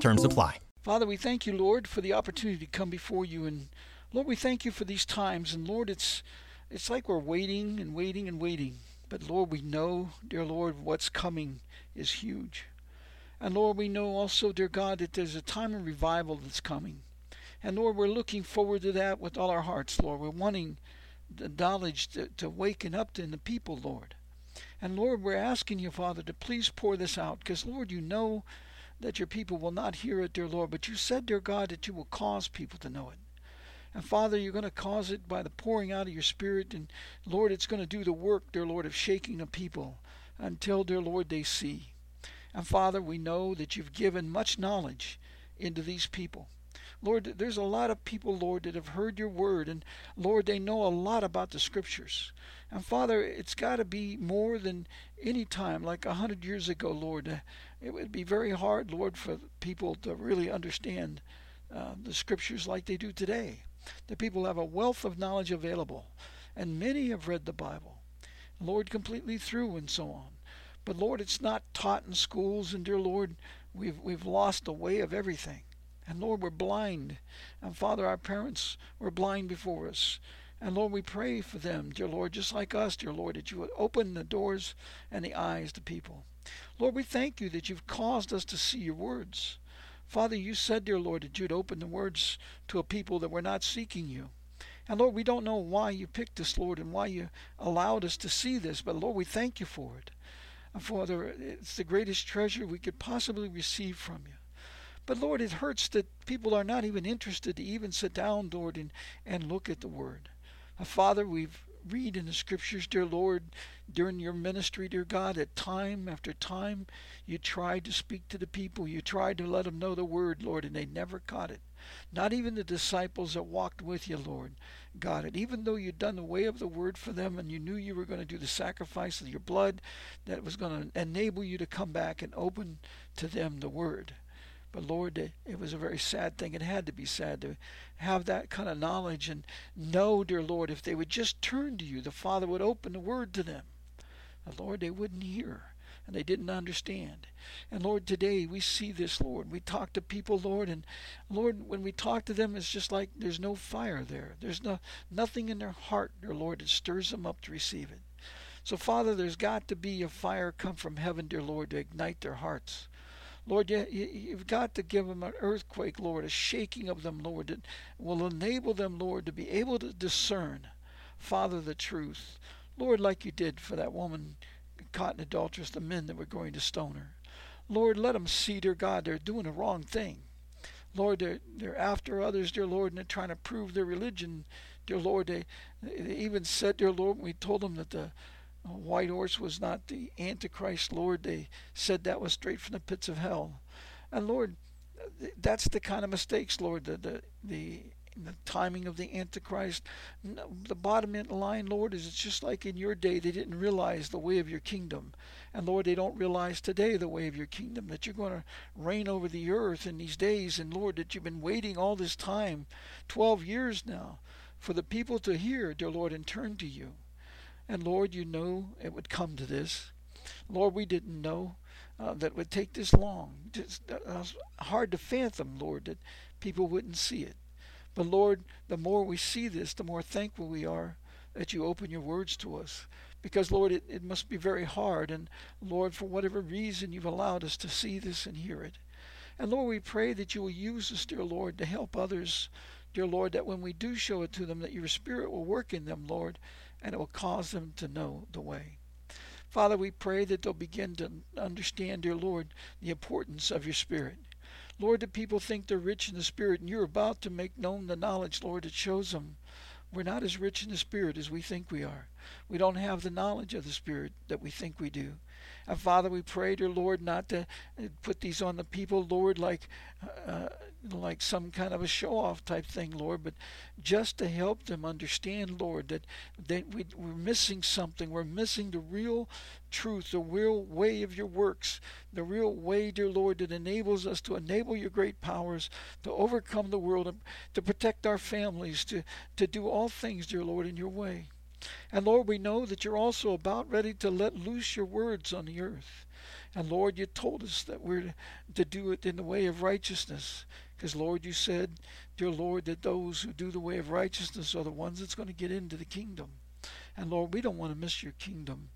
Terms apply. Father, we thank you, Lord, for the opportunity to come before you, and Lord, we thank you for these times, and Lord, it's it's like we're waiting and waiting and waiting, but Lord, we know, dear Lord, what's coming is huge. And Lord, we know also, dear God, that there's a time of revival that's coming. And Lord, we're looking forward to that with all our hearts, Lord. We're wanting the knowledge to, to waken up in the people, Lord. And Lord, we're asking you, Father, to please pour this out, because Lord, you know that your people will not hear it, dear Lord, but you said, dear God, that you will cause people to know it. And Father, you're going to cause it by the pouring out of your Spirit. And Lord, it's going to do the work, dear Lord, of shaking the people until, dear Lord, they see. And Father, we know that you've given much knowledge into these people. Lord, there's a lot of people, Lord, that have heard your word, and Lord, they know a lot about the scriptures. And Father, it's got to be more than any time, like a hundred years ago, Lord. It would be very hard, Lord, for people to really understand uh, the scriptures like they do today. The people have a wealth of knowledge available, and many have read the Bible, Lord, completely through and so on. But Lord, it's not taught in schools, and dear Lord, we've we've lost the way of everything. And Lord, we're blind. And Father, our parents were blind before us. And Lord, we pray for them, dear Lord, just like us, dear Lord, that you would open the doors and the eyes to people. Lord, we thank you that you've caused us to see your words. Father, you said, dear Lord, that you'd open the words to a people that were not seeking you. And Lord, we don't know why you picked us, Lord, and why you allowed us to see this, but Lord, we thank you for it. And Father, it's the greatest treasure we could possibly receive from you. But Lord, it hurts that people are not even interested to even sit down, Lord, and, and look at the Word. Father, we've read in the scriptures, dear Lord, during your ministry, dear God, at time after time, you tried to speak to the people. You tried to let them know the word, Lord, and they never caught it. Not even the disciples that walked with you, Lord, got it. Even though you'd done the way of the word for them and you knew you were going to do the sacrifice of your blood that was going to enable you to come back and open to them the word. But Lord, it was a very sad thing. It had to be sad to have that kind of knowledge and know, dear Lord, if they would just turn to you, the Father would open the word to them. But Lord, they wouldn't hear and they didn't understand. And Lord, today we see this, Lord. We talk to people, Lord, and Lord, when we talk to them, it's just like there's no fire there. There's no nothing in their heart, dear Lord, that stirs them up to receive it. So, Father, there's got to be a fire come from heaven, dear Lord, to ignite their hearts. Lord, you, you've got to give them an earthquake, Lord, a shaking of them, Lord, that will enable them, Lord, to be able to discern, Father, the truth. Lord, like you did for that woman caught in adulteress, the men that were going to stone her. Lord, let them see, dear God, they're doing the wrong thing. Lord, they're, they're after others, dear Lord, and they're trying to prove their religion. Dear Lord, they, they even said, dear Lord, we told them that the white horse was not the Antichrist, Lord. They said that was straight from the pits of hell. And Lord, that's the kind of mistakes, Lord, the the the, the timing of the Antichrist. The bottom line, Lord, is it's just like in your day they didn't realize the way of your kingdom. And Lord, they don't realize today the way of your kingdom, that you're going to reign over the earth in these days. And Lord, that you've been waiting all this time, 12 years now, for the people to hear, dear Lord, and turn to you. And Lord, you know it would come to this. Lord, we didn't know uh, that it would take this long. It's uh, hard to fathom, Lord, that people wouldn't see it. But Lord, the more we see this, the more thankful we are that you open your words to us. Because, Lord, it, it must be very hard. And, Lord, for whatever reason, you've allowed us to see this and hear it. And, Lord, we pray that you will use us, dear Lord, to help others, dear Lord, that when we do show it to them, that your Spirit will work in them, Lord, and it will cause them to know the way. Father, we pray that they'll begin to understand, dear Lord, the importance of your Spirit. Lord, the people think they're rich in the Spirit, and you're about to make known the knowledge, Lord, that shows them we're not as rich in the Spirit as we think we are. We don't have the knowledge of the Spirit that we think we do. And Father, we pray, dear Lord, not to uh, put these on the people, Lord, like uh, uh like some kind of a show off type thing, Lord, but just to help them understand, Lord, that, that we, we're missing something. We're missing the real truth, the real way of your works, the real way, dear Lord, that enables us to enable your great powers, to overcome the world, to protect our families, to, to do all things, dear Lord, in your way. And Lord, we know that you're also about ready to let loose your words on the earth. And Lord, you told us that we're to do it in the way of righteousness. Because, Lord, you said, dear Lord, that those who do the way of righteousness are the ones that's going to get into the kingdom. And, Lord, we don't want to miss your kingdom.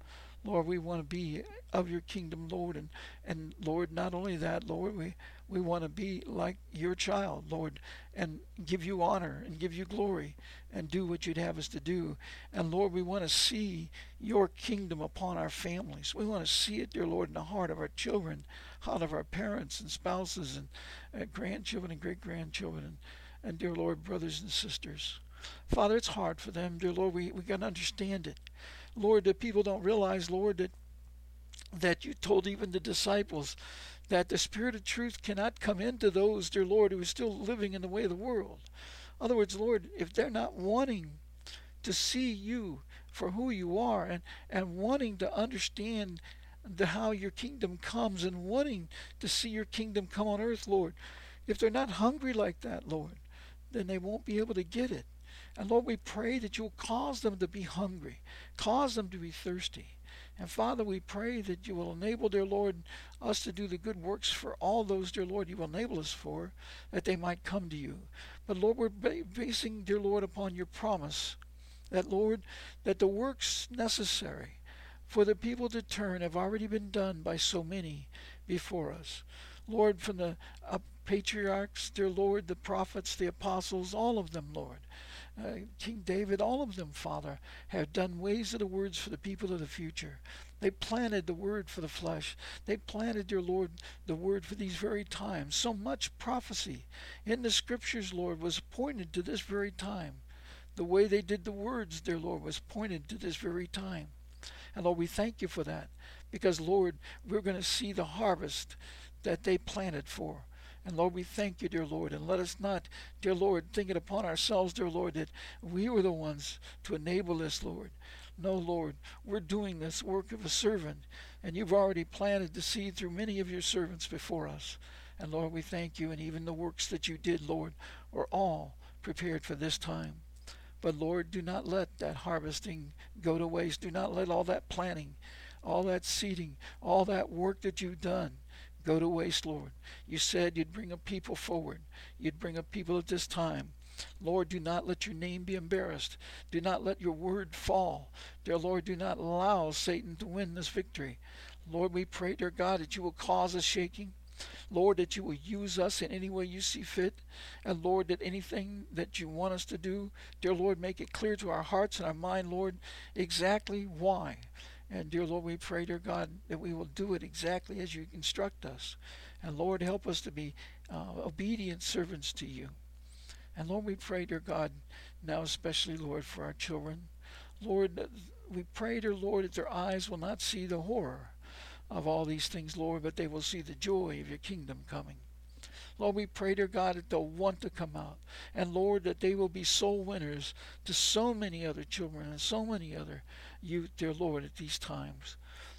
Lord, we want to be of your kingdom, Lord. And, and Lord, not only that, Lord, we, we want to be like your child, Lord, and give you honor and give you glory and do what you'd have us to do. And Lord, we want to see your kingdom upon our families. We want to see it, dear Lord, in the heart of our children, heart of our parents and spouses and uh, grandchildren and great grandchildren, and, and dear Lord, brothers and sisters. Father, it's hard for them, dear Lord. We, we got to understand it. Lord, that people don't realize, Lord, that that you told even the disciples that the Spirit of truth cannot come into those, dear Lord, who are still living in the way of the world. In other words, Lord, if they're not wanting to see you for who you are and, and wanting to understand the how your kingdom comes and wanting to see your kingdom come on earth, Lord, if they're not hungry like that, Lord, then they won't be able to get it. And Lord, we pray that you'll cause them to be hungry, cause them to be thirsty. And Father, we pray that you will enable, dear Lord, us to do the good works for all those, dear Lord, you will enable us for, that they might come to you. But Lord, we're basing, dear Lord, upon your promise that, Lord, that the works necessary for the people to turn have already been done by so many before us. Lord, from the uh, patriarchs, dear Lord, the prophets, the apostles, all of them, Lord uh, King David, all of them, Father, have done ways of the words for the people of the future. They planted the word for the flesh. They planted, dear Lord, the word for these very times. So much prophecy in the scriptures, Lord, was pointed to this very time. The way they did the words, dear Lord, was pointed to this very time. And Lord, we thank you for that because, Lord, we're going to see the harvest that they planted for. And Lord, we thank you, dear Lord. And let us not, dear Lord, think it upon ourselves, dear Lord, that we were the ones to enable this, Lord. No, Lord, we're doing this work of a servant, and you've already planted the seed through many of your servants before us. And Lord, we thank you, and even the works that you did, Lord, were all prepared for this time. But Lord, do not let that harvesting go to waste. Do not let all that planting, all that seeding, all that work that you've done, go to waste, Lord. You said you'd bring a people forward. You'd bring a people at this time. Lord, do not let your name be embarrassed. Do not let your word fall. Dear Lord, do not allow Satan to win this victory. Lord, we pray, dear God, that you will cause a shaking. Lord, that you will use us in any way you see fit. And Lord, that anything that you want us to do, dear Lord, make it clear to our hearts and our mind, Lord, exactly why. And dear Lord, we pray, dear God, that we will do it exactly as you instruct us. And Lord, help us to be uh, obedient servants to you. And Lord, we pray, dear God, now especially, Lord, for our children. Lord, we pray, dear Lord, that their eyes will not see the horror of all these things, Lord, but they will see the joy of your kingdom coming. Lord, we pray, dear God, that they'll want to come out. And Lord, that they will be soul winners to so many other children and so many other you, dear Lord, at these times.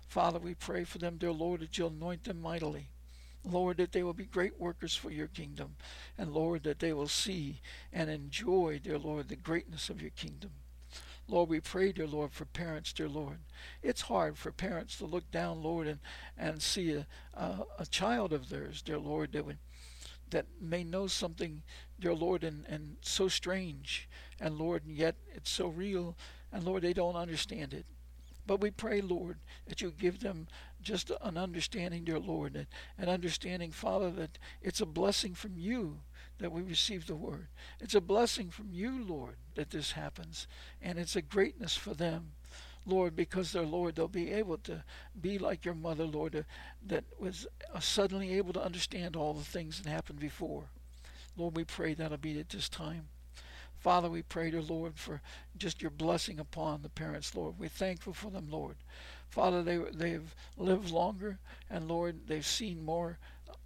Father, we pray for them, dear Lord, that you'll anoint them mightily. Lord, that they will be great workers for your kingdom. And Lord, that they will see and enjoy, dear Lord, the greatness of your kingdom. Lord, we pray, dear Lord, for parents, dear Lord. It's hard for parents to look down, Lord, and, and see a, a, a child of theirs, dear Lord, that would that may know something, dear Lord, and, and so strange, and Lord, and yet it's so real, and Lord, they don't understand it. But we pray, Lord, that you give them just an understanding, dear Lord, and an understanding, Father, that it's a blessing from you that we receive the word. It's a blessing from you, Lord, that this happens, and it's a greatness for them. Lord, because they're Lord, they'll be able to be like your mother, Lord, uh, that was uh, suddenly able to understand all the things that happened before. Lord, we pray that'll be at this time. Father, we pray, dear Lord, for just your blessing upon the parents, Lord. We're thankful for them, Lord. Father, they, they've lived longer, and Lord, they've seen more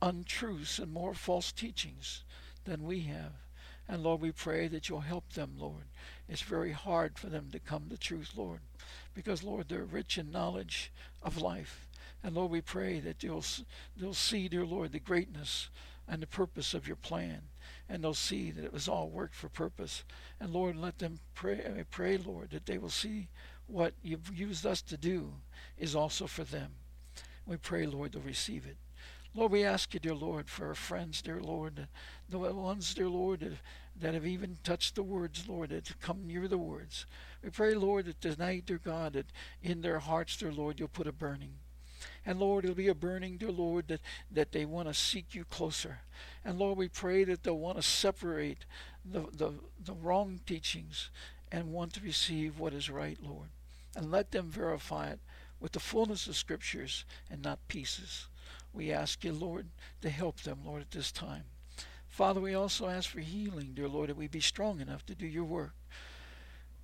untruths and more false teachings than we have. And Lord, we pray that you'll help them, Lord. It's very hard for them to come to truth, Lord, because, Lord, they're rich in knowledge of life. And Lord, we pray that you'll, they'll see, dear Lord, the greatness and the purpose of your plan. And they'll see that it was all worked for purpose. And Lord, let them pray, I pray, Lord, that they will see what you've used us to do is also for them. We pray, Lord, they'll receive it. Lord, we ask you, dear Lord, for our friends, dear Lord, the ones, dear Lord, that, that have even touched the words, Lord, that have come near the words. We pray, Lord, that tonight, dear God, that in their hearts, dear Lord, you'll put a burning. And Lord, it'll be a burning, dear Lord, that, that they want to seek you closer. And Lord, we pray that they'll want to separate the, the, the wrong teachings and want to receive what is right, Lord. And let them verify it with the fullness of scriptures and not pieces. We ask you, Lord, to help them, Lord, at this time. Father, we also ask for healing, dear Lord, that we be strong enough to do your work.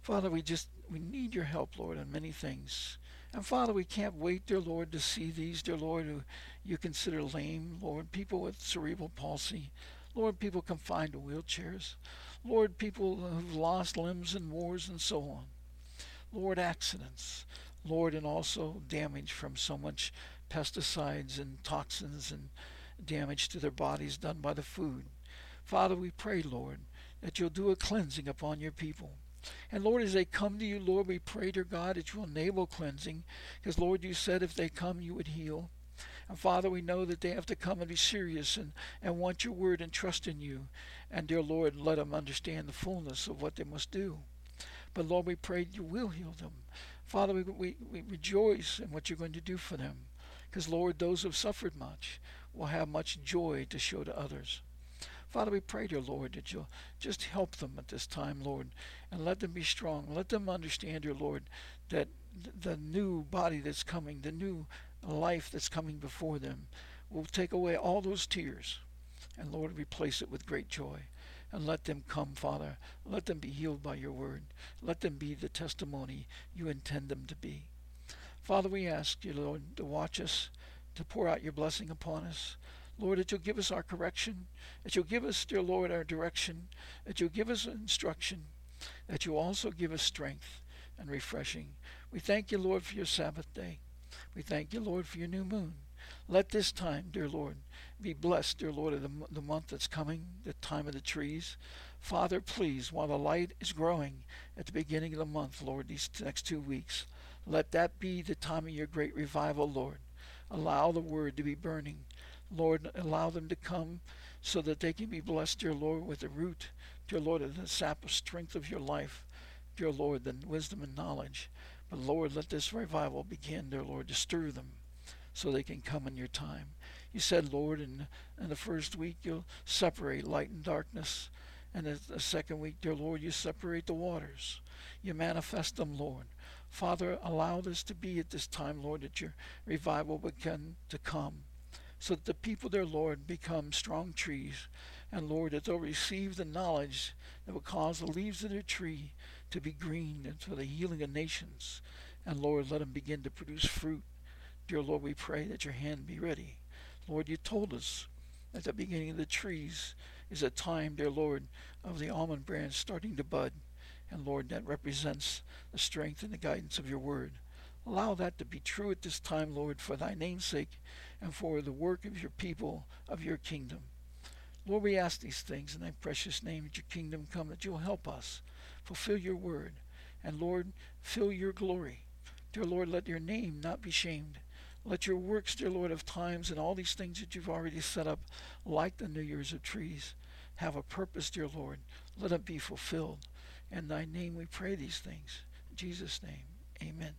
Father, we just we need your help, Lord, in many things. And Father, we can't wait, dear Lord, to see these, dear Lord, who you consider lame, Lord, people with cerebral palsy, Lord, people confined to wheelchairs, Lord, people who've lost limbs in wars and so on, Lord, accidents, Lord, and also damage from so much pesticides and toxins and damage to their bodies done by the food. Father, we pray, Lord, that you'll do a cleansing upon your people. And Lord, as they come to you, Lord, we pray, dear God, that you'll enable cleansing. Because, Lord, you said if they come, you would heal. And Father, we know that they have to come and be serious and, and want your word and trust in you. And, dear Lord, let them understand the fullness of what they must do. But, Lord, we pray you will heal them. Father, we, we, we rejoice in what you're going to do for them. Because, Lord, those who have suffered much will have much joy to show to others. Father, we pray, dear Lord, that you'll just help them at this time, Lord, and let them be strong. Let them understand, dear Lord, that the new body that's coming, the new life that's coming before them, will take away all those tears and, Lord, replace it with great joy. And let them come, Father. Let them be healed by your word. Let them be the testimony you intend them to be. Father, we ask you, Lord, to watch us, to pour out your blessing upon us. Lord, that you'll give us our correction, that you'll give us, dear Lord, our direction, that you'll give us instruction, that you'll also give us strength and refreshing. We thank you, Lord, for your Sabbath day. We thank you, Lord, for your new moon. Let this time, dear Lord, be blessed, dear Lord, of the, the month that's coming, the time of the trees. Father, please, while the light is growing at the beginning of the month, Lord, these next two weeks, let that be the time of your great revival, Lord. Allow the word to be burning. Lord, allow them to come so that they can be blessed, dear Lord, with the root, dear Lord, of the sap of strength of your life, dear Lord, the wisdom and knowledge. But Lord, let this revival begin, dear Lord, to stir them so they can come in your time. You said, Lord, in, in the first week you'll separate light and darkness. And the, the second week, dear Lord, you separate the waters. You manifest them, Lord. Father, allow this to be at this time, Lord, that your revival begin to come so that the people their Lord, become strong trees. And Lord, that they'll receive the knowledge that will cause the leaves of their tree to be green and for the healing of nations. And Lord, let them begin to produce fruit. Dear Lord, we pray that your hand be ready. Lord, you told us at the beginning of the trees is a time, dear Lord, of the almond branch starting to bud. And Lord, that represents the strength and the guidance of your word. Allow that to be true at this time, Lord, for thy name's sake and for the work of your people, of your kingdom. Lord, we ask these things in thy precious name that your kingdom come, that you'll help us fulfill your word. And Lord, fill your glory. Dear Lord, let your name not be shamed. Let your works, dear Lord, of times and all these things that you've already set up, like the New Year's of trees, have a purpose, dear Lord. Let it be fulfilled. In thy name we pray these things. In Jesus' name, amen.